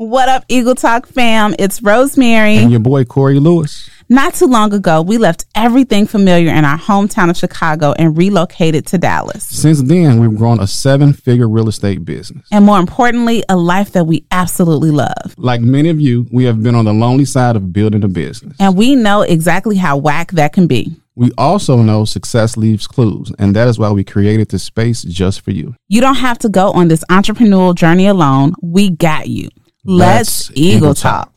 What up, Eagle Talk fam? It's Rosemary. And your boy, Corey Lewis. Not too long ago, we left everything familiar in our hometown of Chicago and relocated to Dallas. Since then, we've grown a seven figure real estate business. And more importantly, a life that we absolutely love. Like many of you, we have been on the lonely side of building a business. And we know exactly how whack that can be. We also know success leaves clues, and that is why we created this space just for you. You don't have to go on this entrepreneurial journey alone. We got you. Let's, Let's Eagle, Talk.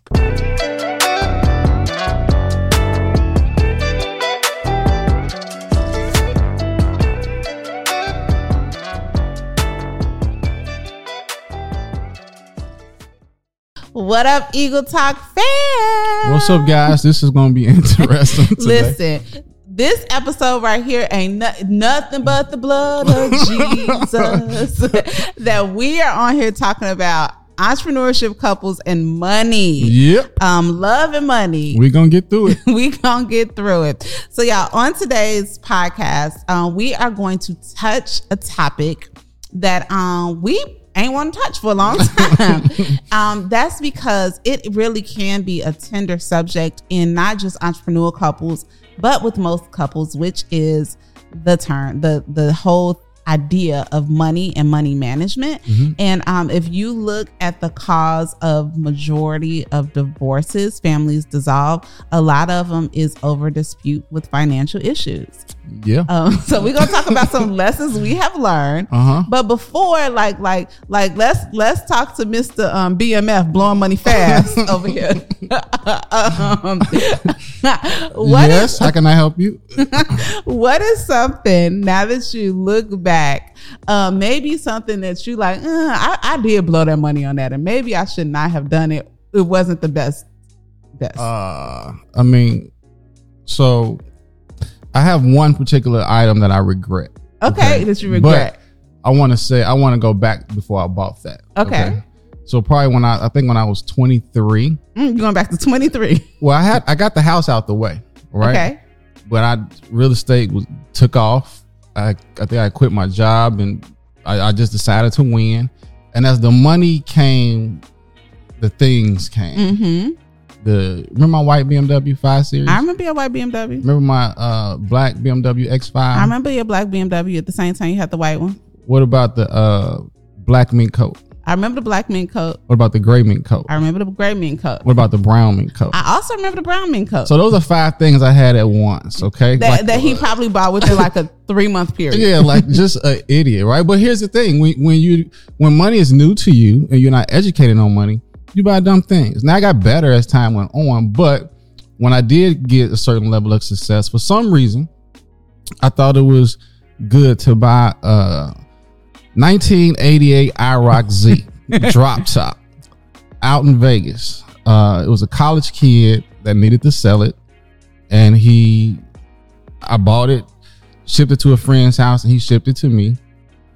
What up, Eagle Talk fam? What's up, guys? This is going to be interesting. Listen, this episode right here ain't no, nothing but the blood of Jesus that we are on here talking about entrepreneurship couples and money. Yep. Um, love and money. We gonna get through it. we gonna get through it. So y'all, on today's podcast, um, we are going to touch a topic that um we ain't want to touch for a long time. um, that's because it really can be a tender subject in not just entrepreneurial couples, but with most couples, which is the turn, the the whole idea of money and money management. Mm-hmm. And um, if you look at the cause of majority of divorces, families dissolve, a lot of them is over dispute with financial issues. Yeah. Um, so we're gonna talk about some lessons we have learned. Uh-huh. But before, like, like, like, let's let's talk to Mr. Um, BMF blowing money fast over here. um, yes, is, how can I help you? what is something now that you look back? Uh, maybe something that you like. Uh, I, I did blow that money on that, and maybe I should not have done it. It wasn't the best. Best. Uh, I mean, so I have one particular item that I regret. Okay, that you regret. But I want to say I want to go back before I bought that. Okay. So probably when I I think when I was 23. Mm, going back to 23. Well, I had I got the house out the way, right? Okay. But I real estate was took off. I I think I quit my job and I, I just decided to win. And as the money came, the things came. Mm-hmm the remember my white BMW 5 Series? I remember your white BMW. Remember my uh, black BMW X5? I remember your black BMW at the same time you had the white one. What about the uh, black mink coat? I remember the black mink coat. What about the gray mink coat? I remember the gray mink coat. What about the brown mink coat? I also remember the brown mink coat. So those are five things I had at once. Okay, that, like, that he probably bought within like a three month period. Yeah, like just an idiot, right? But here's the thing: when when you when money is new to you and you're not educated on money, you buy dumb things. Now I got better as time went on, but when I did get a certain level of success, for some reason, I thought it was good to buy a 1988 IROC Z drop top out in Vegas. Uh, it was a college kid that needed to sell it, and he, I bought it, shipped it to a friend's house, and he shipped it to me.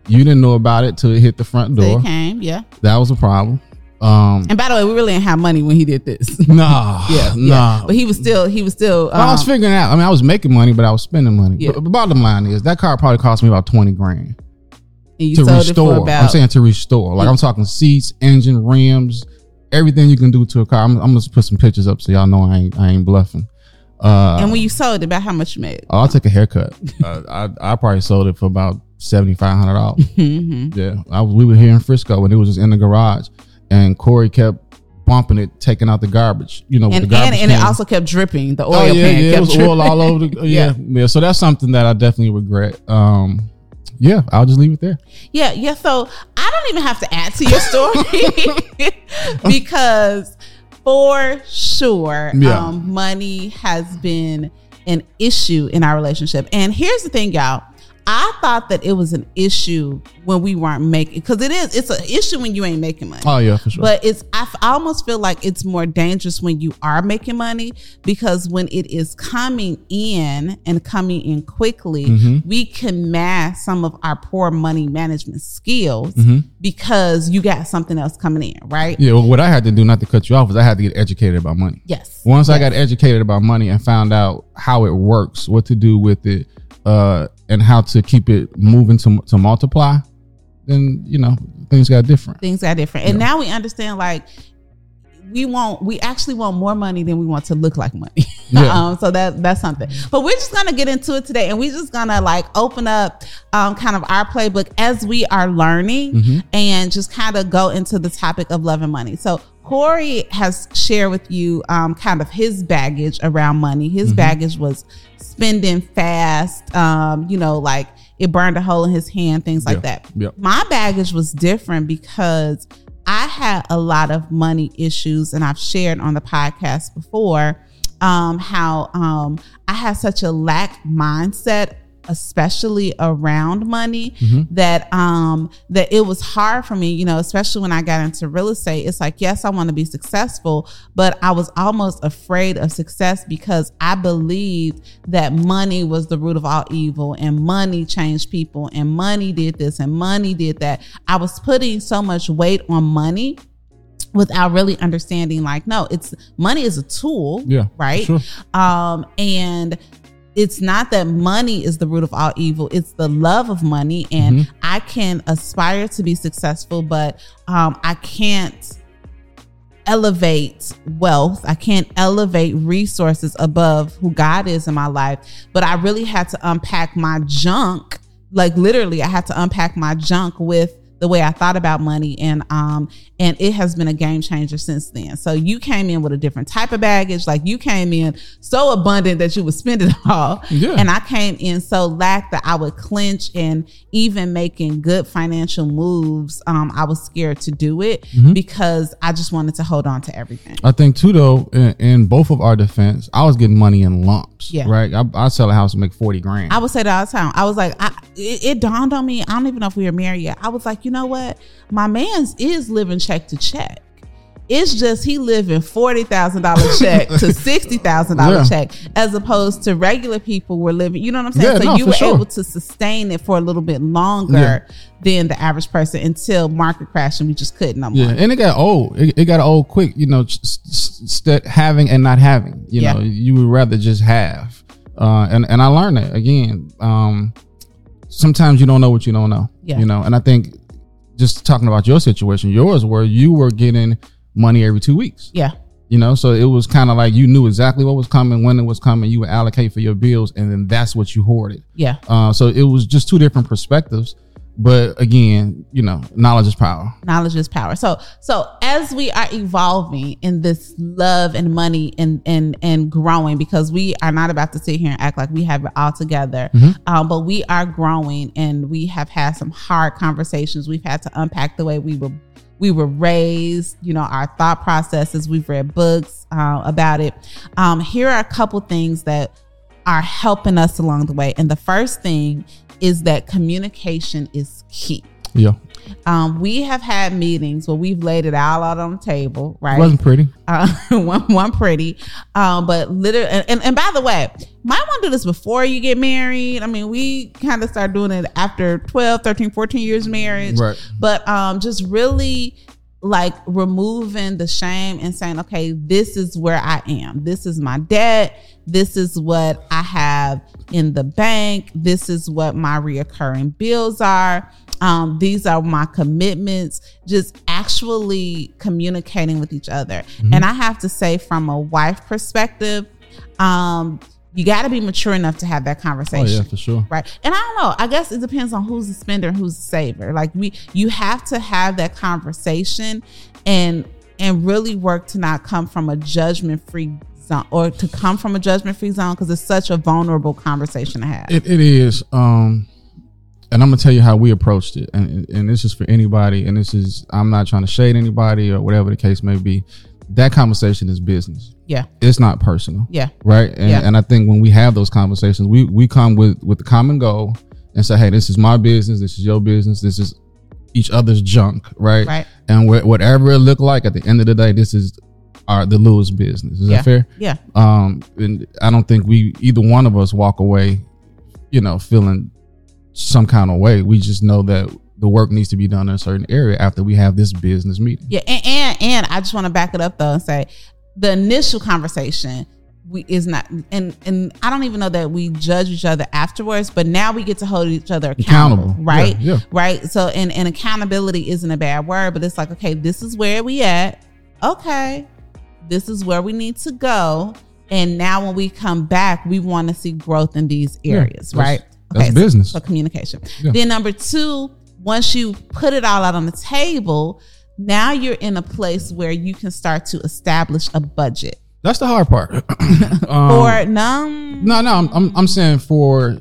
You didn't know about it till it hit the front door. They came, yeah. That was a problem. Um, and by the way, we really didn't have money when he did this. Nah, yeah, nah. Yeah. But he was still, he was still. Um, I was um, figuring out. I mean, I was making money, but I was spending money. Yeah. But the bottom line is that car probably cost me about twenty grand to restore. About, I'm saying to restore. Like I'm talking seats, engine, rims, everything you can do to a car. I'm, I'm gonna put some pictures up so y'all know I ain't, I ain't bluffing. Uh, and when you sold it, about how much you made? Oh, I'll take a haircut. uh, I I probably sold it for about seventy five hundred dollars. mm-hmm. Yeah, I was. We were here in Frisco, and it was just in the garage, and Corey kept bumping it, taking out the garbage. You know, and, the garbage and, and it also kept dripping. The oil oh, yeah, pan yeah, kept it was dripping. oil all over. The, yeah, yeah, yeah. So that's something that I definitely regret. Um, yeah, I'll just leave it there. Yeah, yeah. So I don't even have to add to your story because for sure, yeah. um, money has been an issue in our relationship. And here's the thing, y'all. I thought that it was an issue when we weren't making because it is it's an issue when you ain't making money. Oh yeah, for sure. But it's I, I almost feel like it's more dangerous when you are making money because when it is coming in and coming in quickly, mm-hmm. we can mask some of our poor money management skills mm-hmm. because you got something else coming in, right? Yeah. Well, what I had to do, not to cut you off, is I had to get educated about money. Yes. Once yes. I got educated about money and found out how it works, what to do with it uh, and how to keep it moving to to multiply, then you know things got different. Things got different, and yeah. now we understand like we want we actually want more money than we want to look like money. Yeah. um, so that that's something. But we're just gonna get into it today, and we're just gonna like open up um, kind of our playbook as we are learning, Mm-hmm. and just kind of go into the topic of love and money. So Corey has shared with you um, kind of his baggage around money. His Mm-hmm. baggage was spending fast, um, you know, like it burned a hole in his hand, things like Yeah. that. Yeah. My baggage was different because I had a lot of money issues, and I've shared on the podcast before um, how um, I had such a lack mindset, especially around money, that um, that it was hard for me. You know, especially when I got into real estate. It's like, yes, I want to be successful, but I was almost afraid of success because I believed that money was the root of all evil, and money changed people, and money did this, and money did that. I was putting so much weight on money without really understanding like no it's money is a tool Yeah, right sure. um and it's not that money is the root of all evil it's the love of money. And Mm-hmm. i can aspire to be successful but um i can't elevate wealth. I can't elevate resources above who god is in my life. But i really had to unpack my junk like literally i had to unpack my junk with the way I thought about money and um and it has been a game changer since then. So you came in with a different type of baggage. Like you came in so abundant that you would spend it all. Yeah. And I came in so lack that I would clinch and even making good financial moves, um, I was scared to do it Mm-hmm. because I just wanted to hold on to everything. I think too though, in, in both of our defense, I was getting money in lumps. Yeah. Right. I, I sell a house and make forty grand. I would say that all the time. I was like, I, it, it dawned on me. I don't even know if we were married yet. I was like, you know what? My man's is living check to check. It's just he living forty thousand dollar check to sixty thousand dollar Yeah. check, as opposed to regular people were living. You know what I'm saying? Yeah, so no, you were sure. able to sustain it for a little bit longer Yeah. than the average person until market crash and we just couldn't no more. Yeah, and it got old. It, it got old quick. You know, s- s- st- having and not having. You know, you would rather just have. Uh, and and I learned that again. Um, sometimes you don't know what you don't know. Yeah. You know, and I think just talking about your situation, yours where you were getting money every two weeks. Yeah. You know, so it was kind of like you knew exactly what was coming, when it was coming. You would allocate for your bills, and then that's what you hoarded. Yeah. Uh, so it was just two different perspectives. But again, you know, knowledge is power. knowledge is power. So so as we are evolving in this love and money and and and growing because we are not about to sit here and act like we have it all together um, but we are growing and we have had some hard conversations. We've had to unpack the way we were we were raised you know our thought processes. We've read books uh, about it. Um, here are a couple things that are helping us along the way and the first thing is that communication is key Yeah, um, we have had meetings where we've laid it all out on the table, right? wasn't pretty. Uh, one, one pretty, um, but literally, and, and, and by the way, might want to do this before you get married. I mean, we kind of start doing it after 12, 13, 14 years marriage, Right. but um, just really like removing the shame and saying, okay, this is where I am. This is my debt. This is what I have in the bank. This is what my reoccurring bills are. Um, these are my commitments. Just actually communicating with each other. And I have to say, from a wife perspective, um, you got to be mature enough to have that conversation. Oh yeah, for sure. right and i don't know i guess it depends on who's the spender and who's the saver like we you have to have that conversation and and really work to not come from a judgment free zone or to come from a judgment free zone because it's such a vulnerable conversation to have It, it is. Um, and I'm gonna tell you how we approached it, and and this is for anybody, and this is I'm not trying to shade anybody or whatever the case may be. That conversation is business. Yeah It's not personal, yeah right? And, Yeah. and I think when we have those conversations, we we come with with the common goal and say, hey, this is my business, this is your business, this is each other's junk, right? right And wh- whatever it look like at the end of the day, this is our the Lewis business. Is Yeah. that fair? yeah um and i don't think we either one of us walk away you know feeling some kind of way we just know that the work needs to be done in a certain area after we have this business meeting yeah and and, and i just want to back it up though and say the initial conversation we is not and and i don't even know that we judge each other afterwards but now we get to hold each other accountable, Accountable. right Yeah, yeah. right so and, and accountability isn't a bad word but it's like okay this is where we at okay This is where we need to go. And now when we come back, we want to see growth in these areas, Yeah, right? that's business. So, communication. Then number two, once you put it all out on the table, now you're in a place where you can start to establish a budget. That's the hard part. um, or none. no, no, I'm, I'm I'm saying for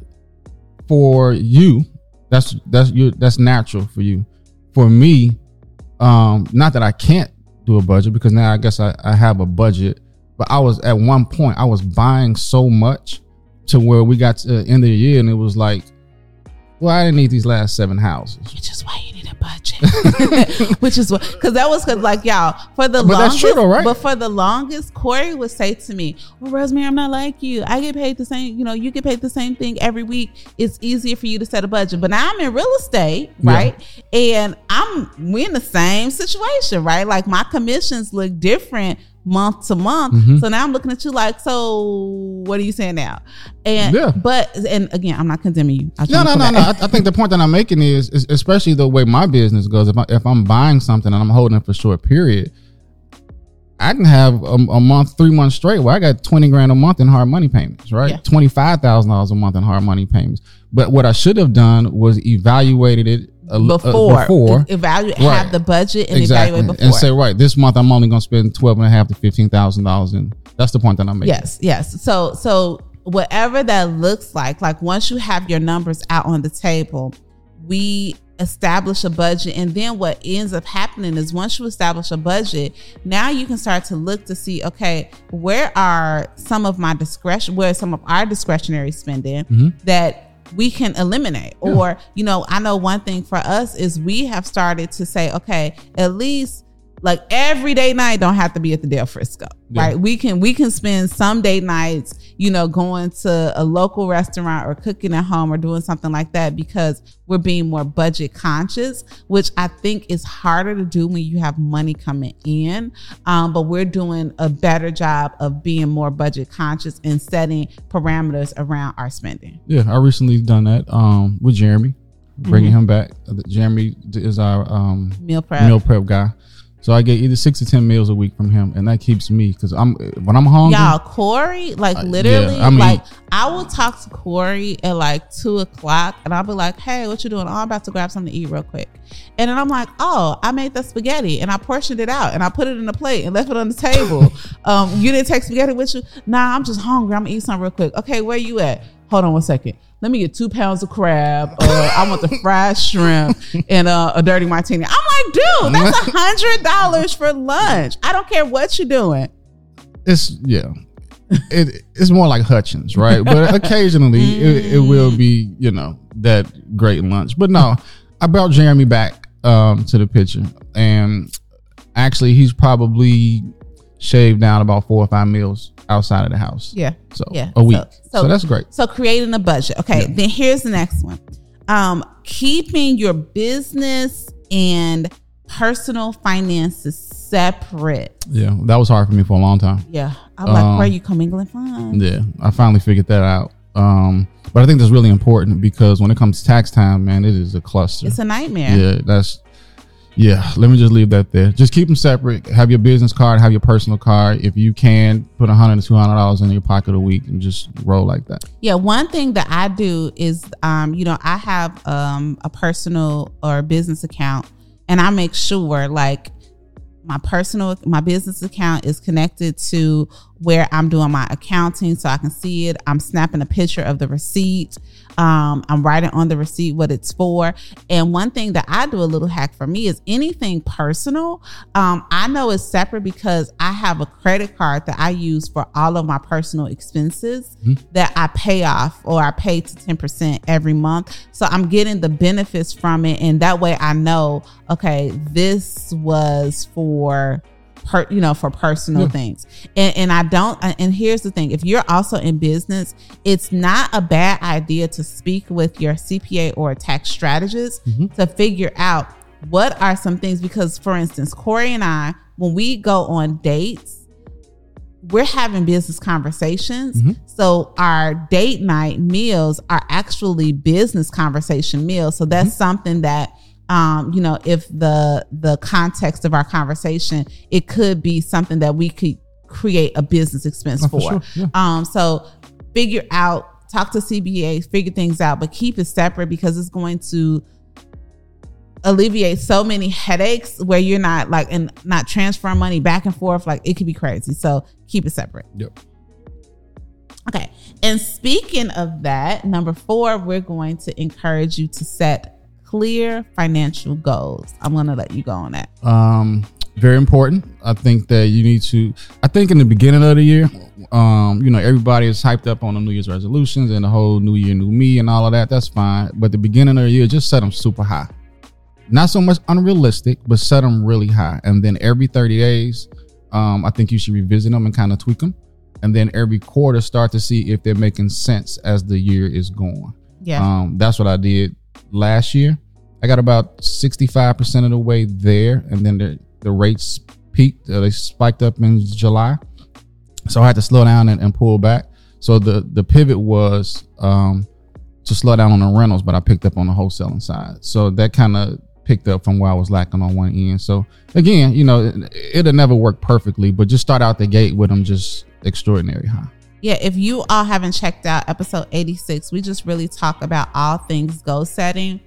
for you, that's that's you that's natural for you. For me, um, not that I can't do a budget because now I guess I, I have a budget, but I was at one point I was buying so much to where we got to the end of the year and it was like, well, I didn't need these last seven houses. Which is why you need a budget. Which is what, because that was cause like y'all for the But that's longest, true though, right? But for the longest, Corey would say to me, "Well, Rosemary, I'm not like you. I get paid the same. You know, you get paid the same thing every week. It's easier for you to set a budget. But now I'm in real estate, Yeah. right? And I'm we're in the same situation, right? Like my commissions look different month to month. Mhm. So now I'm looking at you like, so what are you saying now? And Yeah. but and again, I'm not condemning you. I No, no, no, no. I, I think the point that I'm making is, is especially the way my business goes. If I, if I'm buying something and I'm holding it for a short period, I can have a, a month, three months straight where I got twenty grand a month in hard money payments, right? Yeah. Twenty five thousand dollars a month in hard money payments. But what I should have done was evaluated it a, uh, before, before evaluate Right. have the budget and exactly, evaluate before. and say right this month I'm only going to spend twelve and a half to fifteen thousand dollars, and that's the point that I'm making. yes, yes. So so whatever that looks like, like once you have your numbers out on the table, we establish a budget and then what ends up happening is once you establish a budget now you can start to look to see okay where are some of my discretion where some of our discretionary spending Mhm. that we can eliminate. Or you know i know one thing for us is we have started to say okay at least like every day night don't have to be at the Del Frisco, Yeah. right? We can we can spend some day nights, you know, going to a local restaurant or cooking at home or doing something like that because we're being more budget conscious, which I think is harder to do when you have money coming in. Um, but we're doing a better job of being more budget conscious and setting parameters around our spending. Yeah, I recently done that um, with Jeremy, bringing him back. Uh, Jeremy is our um, Meal prep. meal prep guy. So I get either six to ten meals a week from him, and that keeps me because I'm when I'm hungry. Y'all, Corey, like Uh, literally, yeah, I mean- like I will talk to Corey at like two o'clock, and I'll be like, "Hey, what you doing? Oh, I'm about to grab something to eat real quick." And then I'm like, "Oh, I made the spaghetti, and I portioned it out, and I put it in a plate and left it on the table. um, you didn't take spaghetti with you? Nah, I'm just hungry. I'm gonna eat something real quick. Okay, where are you at? Hold on one second. Let me get two pounds of crab. Uh, I want the fried shrimp and uh, a dirty martini. I'm like, dude, that's a hundred dollars for lunch. I don't care what you're doing. It's yeah, it it's more like Hutchins, right? But occasionally it, it will be you know that great lunch. But no, I brought Jeremy back um, to the picture, and actually he's probably shaved down about four or five meals outside of the house. Yeah. So Yeah. a week. So- So, so- that's great. So creating a budget. Okay, Yeah. then here's the next one. Um, keeping your business and personal finances separate. Yeah, that was hard for me for a long time. Yeah. I'm like, Um, where are you commingling funds? Yeah, I finally figured that out. Um, but I think that's really important because when it comes to tax time, man, it is a cluster. It's a nightmare. yeah, that's yeah. Let me just leave that there. Just keep them separate. Have your business card, have your personal card. If you can, put a hundred to two hundred dollars in your pocket a week and just roll like that. Yeah, one thing that I do is, um, you know, I have um, a personal or business account, and I make sure like my personal, my business account is connected to where I'm doing my accounting, so I can see it. I'm snapping a picture of the receipt. Um, I'm writing on the receipt what it's for. And one thing that I do a little hack for me is anything personal. Um, I know it's separate because I have a credit card that I use for all of my personal expenses that I pay off or I pay to 10% every month. So I'm getting the benefits from it. And that way I know, okay, this was for per, you know, for personal Yeah. things. And, and I don't, and here's the thing if you're also in business, it's not a bad idea to speak with your CPA or a tax strategist mm-hmm. to figure out what are some things. Because, for instance, Corey and I, when we go on dates, we're having business conversations. Mm-hmm. So our date night meals are actually business conversation meals. So that's mm-hmm. something that um, you know, if the the context of our conversation, it could be something that we could create a business expense Oh, for. for sure, yeah. Um, so figure out, talk to CPA, figure things out, but keep it separate because it's going to alleviate so many headaches where you're not like and not transferring money back and forth. Like it could be crazy. So keep it separate. Yep. Okay. And speaking of that, number four, we're going to encourage you to set clear financial goals. I'm going to let you go on that. Um, very important. I think that you need to. I think in the beginning of the year, um, you know, everybody is hyped up on the New Year's resolutions and the whole New Year, New Me, and all of that. That's fine. But the beginning of the year, just set them super high. Not so much unrealistic, but set them really high. And then every 30 days, um, I think you should revisit them and kind of tweak them. And then every quarter, start to see if they're making sense as the year is going. Yeah. Um, that's what I did last year. I got about 65% of the way there, and then the, the rates peaked. Uh, they spiked up in July. So I had to slow down and, and pull back. So the, the pivot was um, to slow down on the rentals, but I picked up on the wholesaling side. So that kind of picked up from where I was lacking on one end. So again, you know, it, it'll never work perfectly, but just start out the gate with them just extraordinary high. Yeah, if you all haven't checked out episode 86, we just really talk about all things goal setting.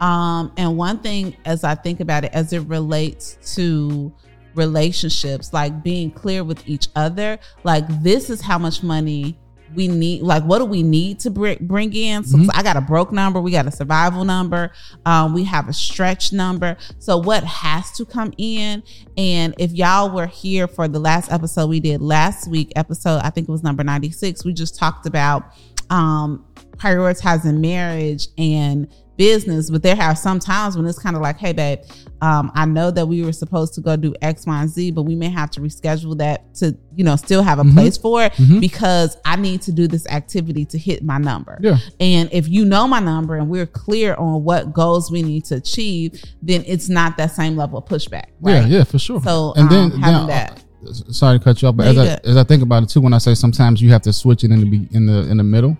Um, and one thing as I think about it as it relates to relationships, like being clear with each other, like this is how much money we need like what do we need to bring bring in? So Mhm. i got a broke number we got a survival number um, we have a stretch number. So what has to come in? And if y'all were here for the last episode we did last week episode i think it was number 96 we just talked about um prioritizing marriage and business but there have some times when it's kind of like hey babe um, i know that we were supposed to go do x y and z but we may have to reschedule that to you know still have a Mhm. place for it Mhm. because i need to do this activity to hit my number Yeah. and if you know my number and we're clear on what goals we need to achieve then it's not that same level of pushback Yeah, right yeah, for sure. So, and then, um, having then, that. uh, sorry to cut you off, but as I, as I think about it too, when I say sometimes you have to switch it in the be- in the in the middle.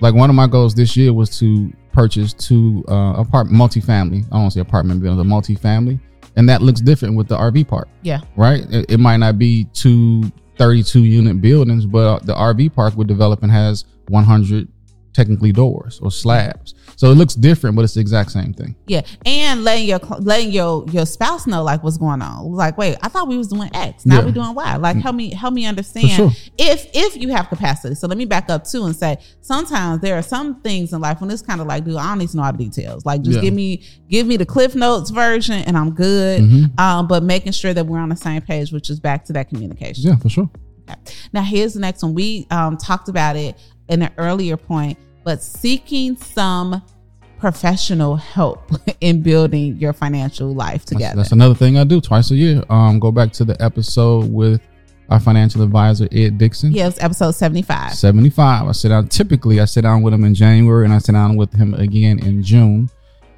Like one of my goals this year was to purchase two uh, apartment multifamily. I don't say apartment buildings, a multifamily, and that looks different with the RV park, yeah right? It, it might not be two 32 unit buildings, but the RV park we're developing has 100 technically doors or slabs. So it looks different, but it's the exact same thing. Yeah, and letting your letting your your spouse know like what's going on. Like, wait, I thought we was doing X. Now Yeah. we're doing Y. Like, help me help me understand sure. if if you have capacity. So let me back up too and say sometimes there are some things in life when it's kind of like, dude, I don't need to know all the details. Like, just Yeah. give me give me the Cliff Notes version and I'm good. Mhm. Um, but making sure that we're on the same page, which is back to that communication. Yeah, for sure. Okay. Now here's the next one. We um, talked about it in an earlier point, but seeking some professional help in building your financial life That's, together. that's another thing I do twice a year. Um, go back to the episode with our financial advisor Ed Dixon. yeah, it was episode 75. 75. I sit down. Typically, I sit down with him in January, and I sit down with him again in June,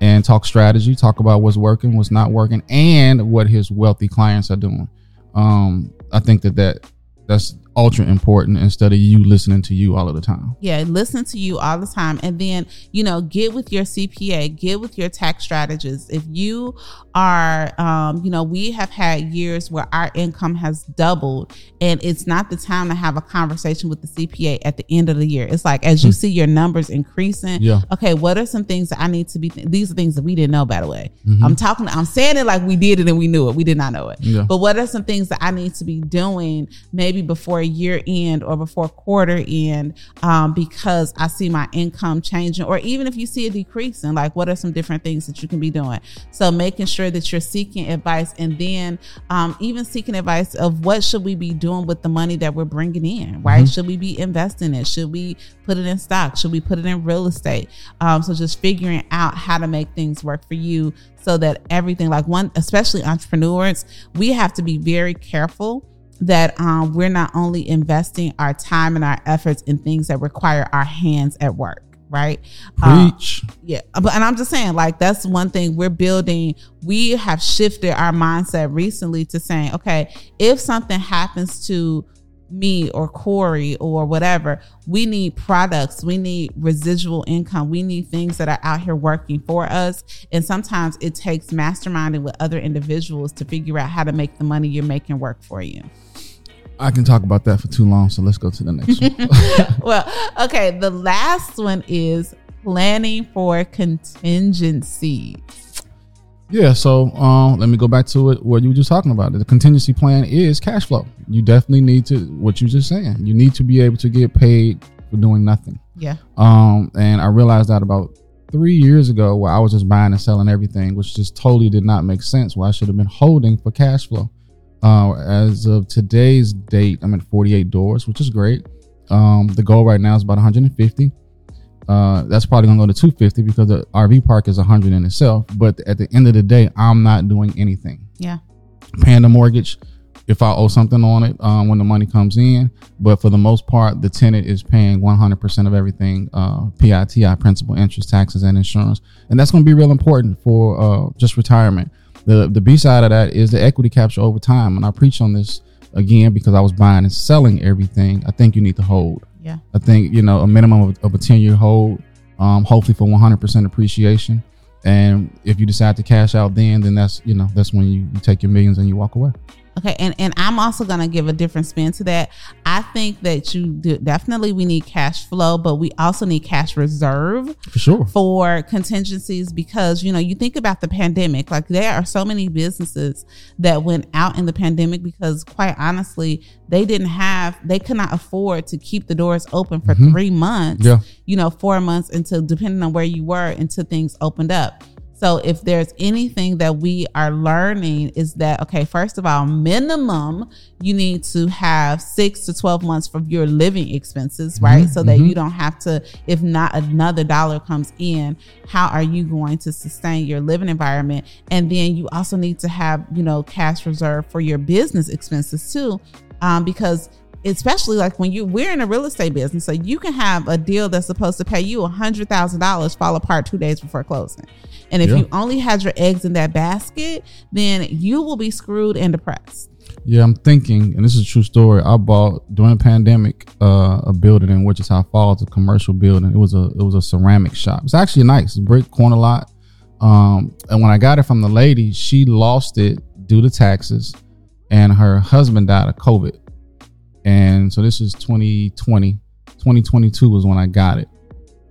and talk strategy, talk about what's working, what's not working, and what his wealthy clients are doing. Um, I think that that that's ultra important instead of you listening to you all of the time. Yeah, listen to you all the time. And then, you know, get with your CPA, get with your tax strategist. If you are, um, you know, we have had years where our income has doubled, and it's not the time to have a conversation with the CPA at the end of the year. It's like, as you see your numbers increasing, Yeah. okay, what are some things that I need to be, these are things that we didn't know, by the way. Mhm. I'm talking, I'm saying it like we did it and we knew it. We did not know it. Yeah. But what are some things that I need to be doing maybe before year end or before quarter end um, because I see my income changing, or even if you see it decreasing, like what are some different things that you can be doing? So making sure that you're seeking advice and then um, even seeking advice of what should we be doing with the money that we're bringing in, right? Should we be investing it? Should we put it in stock? Should we put it in real estate? Um, so just figuring out how to make things work for you so that everything like one especially entrepreneurs we have to be very careful that um, we're not only investing our time and our efforts in things that require our hands at work right? Uh, yeah but and i'm just saying like that's one thing we're building. We have shifted our mindset recently to saying okay if something happens to me or Corey or whatever, we need products, we need residual income, we need things that are out here working for us. And sometimes it takes masterminding with other individuals to figure out how to make the money you're making work for you. I can talk about that for too long, so let's go to the next one. well, okay. The last one is planning for contingency. Yeah, so um, let me go back to it. What you were just talking about. The contingency plan is cash flow. You definitely need to. What you just saying. You need to be able to get paid for doing nothing. Yeah. Um, and I realized that about three years ago, where I was just buying and selling everything, which just totally did not make sense. Where I should have been holding for cash flow. Uh, as of today's date, I'm at 48 doors, which is great. Um, the goal right now is about 150. Uh, that's probably gonna go to 250 because the RV park is 100 in itself. But at the end of the day, I'm not doing anything. Yeah. Paying the mortgage if I owe something on it um, when the money comes in. But for the most part, the tenant is paying 100% of everything uh, PITI, principal, interest, taxes, and insurance. And that's going to be real important for uh, just retirement. The, the B side of that is the equity capture over time. And I preach on this again because I was buying and selling everything. I think you need to hold. Yeah. I think, you know, a minimum of, of a 10 year hold, um, hopefully for 100% appreciation. And if you decide to cash out then, then that's, you know, that's when you, you take your millions and you walk away. Okay, and and I'm also gonna give a different spin to that. I think that you do, definitely we need cash flow, but we also need cash reserve For sure. for contingencies because you know you think about the pandemic. Like there are so many businesses that went out in the pandemic because, quite honestly, they didn't have they could not afford to keep the doors open for mm-hmm. three months. Yeah. You know, four months until depending on where you were until things opened up. So if there's anything that we are learning is that okay, first of all, minimum you need to have 6 to 12 months for your living expenses, right? So that you don't have to if not another dollar comes in, how are you going to sustain your living environment? And then you also need to have, you know, cash reserve for your business expenses too. Um, because especially like when you we're in a real estate business, so you can have a deal that's supposed to pay you a hundred thousand dollars fall apart two days before closing. And if Yeah. you only had your eggs in that basket, then you will be screwed and depressed. Yeah, I'm thinking, and this is a true story. I bought during the pandemic uh, a building in Wichita Falls, a commercial building. It was a it was a ceramic shop. It's actually nice, it's a brick corner lot. Um, and when I got it from the lady, she lost it due to taxes, and her husband died of COVID. And so this is 2020. 2022 was when I got it.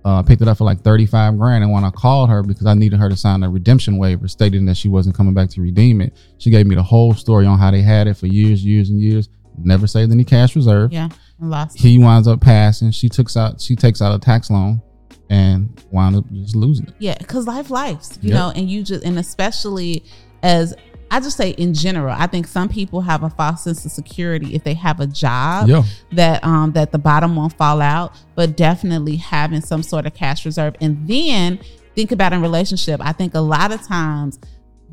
Uh, I picked it up for like 35 grand. And when I called her because I needed her to sign a redemption waiver stating that she wasn't coming back to redeem it, she gave me the whole story on how they had it for years, years, and years. Never saved any cash reserve. Yeah. Lost. He winds up passing. She took out she takes out a tax loan and wound up just losing it. Yeah, because life lives, you Yep. know, and you just and especially as I just say in general, I think some people have a false sense of security if they have a job Yeah. that um that the bottom won't fall out, but definitely having some sort of cash reserve. And then think about in relationship. I think a lot of times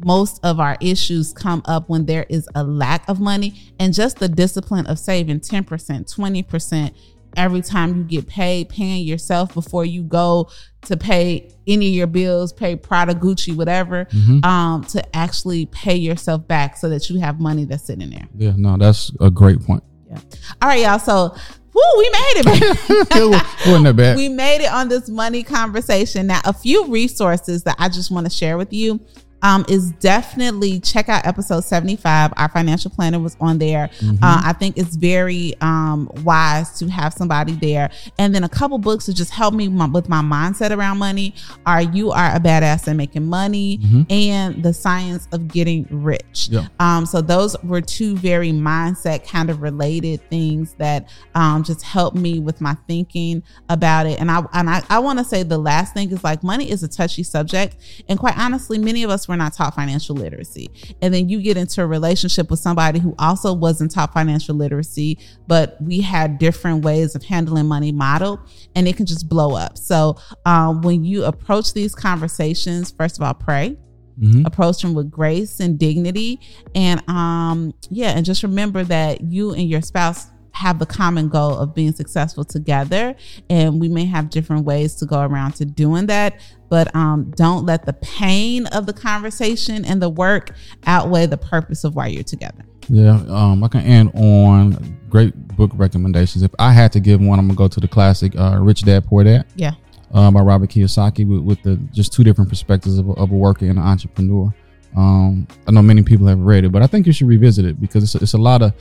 most of our issues come up when there is a lack of money and just the discipline of saving 10%, 20% every time you get paid, paying yourself before you go to pay any of your bills, pay Prada, Gucci, whatever, um, to actually pay yourself back so that you have money that's sitting there. Yeah, no, that's a great point. Yeah. All right, y'all. So, whoo, we made it. baby. it wa- wasn't bad. we made it on this money conversation. Now, a few resources that I just want to share with you um, is definitely check out episode 75. Our financial planner was on there. Uh, I think it's very um, wise to have somebody there. And then a couple books to just help me my, with my mindset around money are You Are a Badass at Making Money and The Science of Getting Rich. Yeah. Um, so those were two very mindset kind of related things that um, just helped me with my thinking about it. And I and I, I want to say the last thing is like money is a touchy subject, and quite honestly, many of us were not taught financial literacy. And then you get into a relationship with somebody who also wasn't taught financial literacy, but we had different ways of handling money modeled, and it can just blow up. So um, when you approach these conversations, first of all, pray Mhm. approach them with grace and dignity and um yeah and just remember that you and your spouse have the common goal of being successful together and we may have different ways to go around to doing that but um don't let the pain of the conversation and the work outweigh the purpose of why you're together Yeah, um, I can end on great book recommendations. If I had to give one, I'm gonna go to the classic uh, "Rich Dad Poor Dad" yeah uh, by Robert Kiyosaki, with, with the just two different perspectives of a, of a worker and an entrepreneur. Um, I know many people have read it, but I think you should revisit it because it's, it's a lot of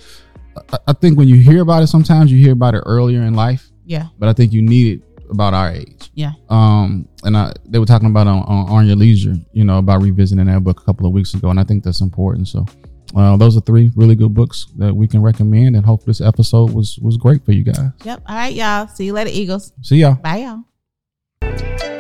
I think when you hear about it, sometimes you hear about it earlier in life, Yeah. but I think you need it about our age. Yeah. Um, and I, they were talking about on, on, on your leisure, you know, about revisiting that book a couple of weeks ago, and I think that's important. So, uh, those are three really good books that we can recommend, and hope this episode was was great for you guys. Yep. All right, y'all. See you later, Eagles. See y'all. Bye, y'all.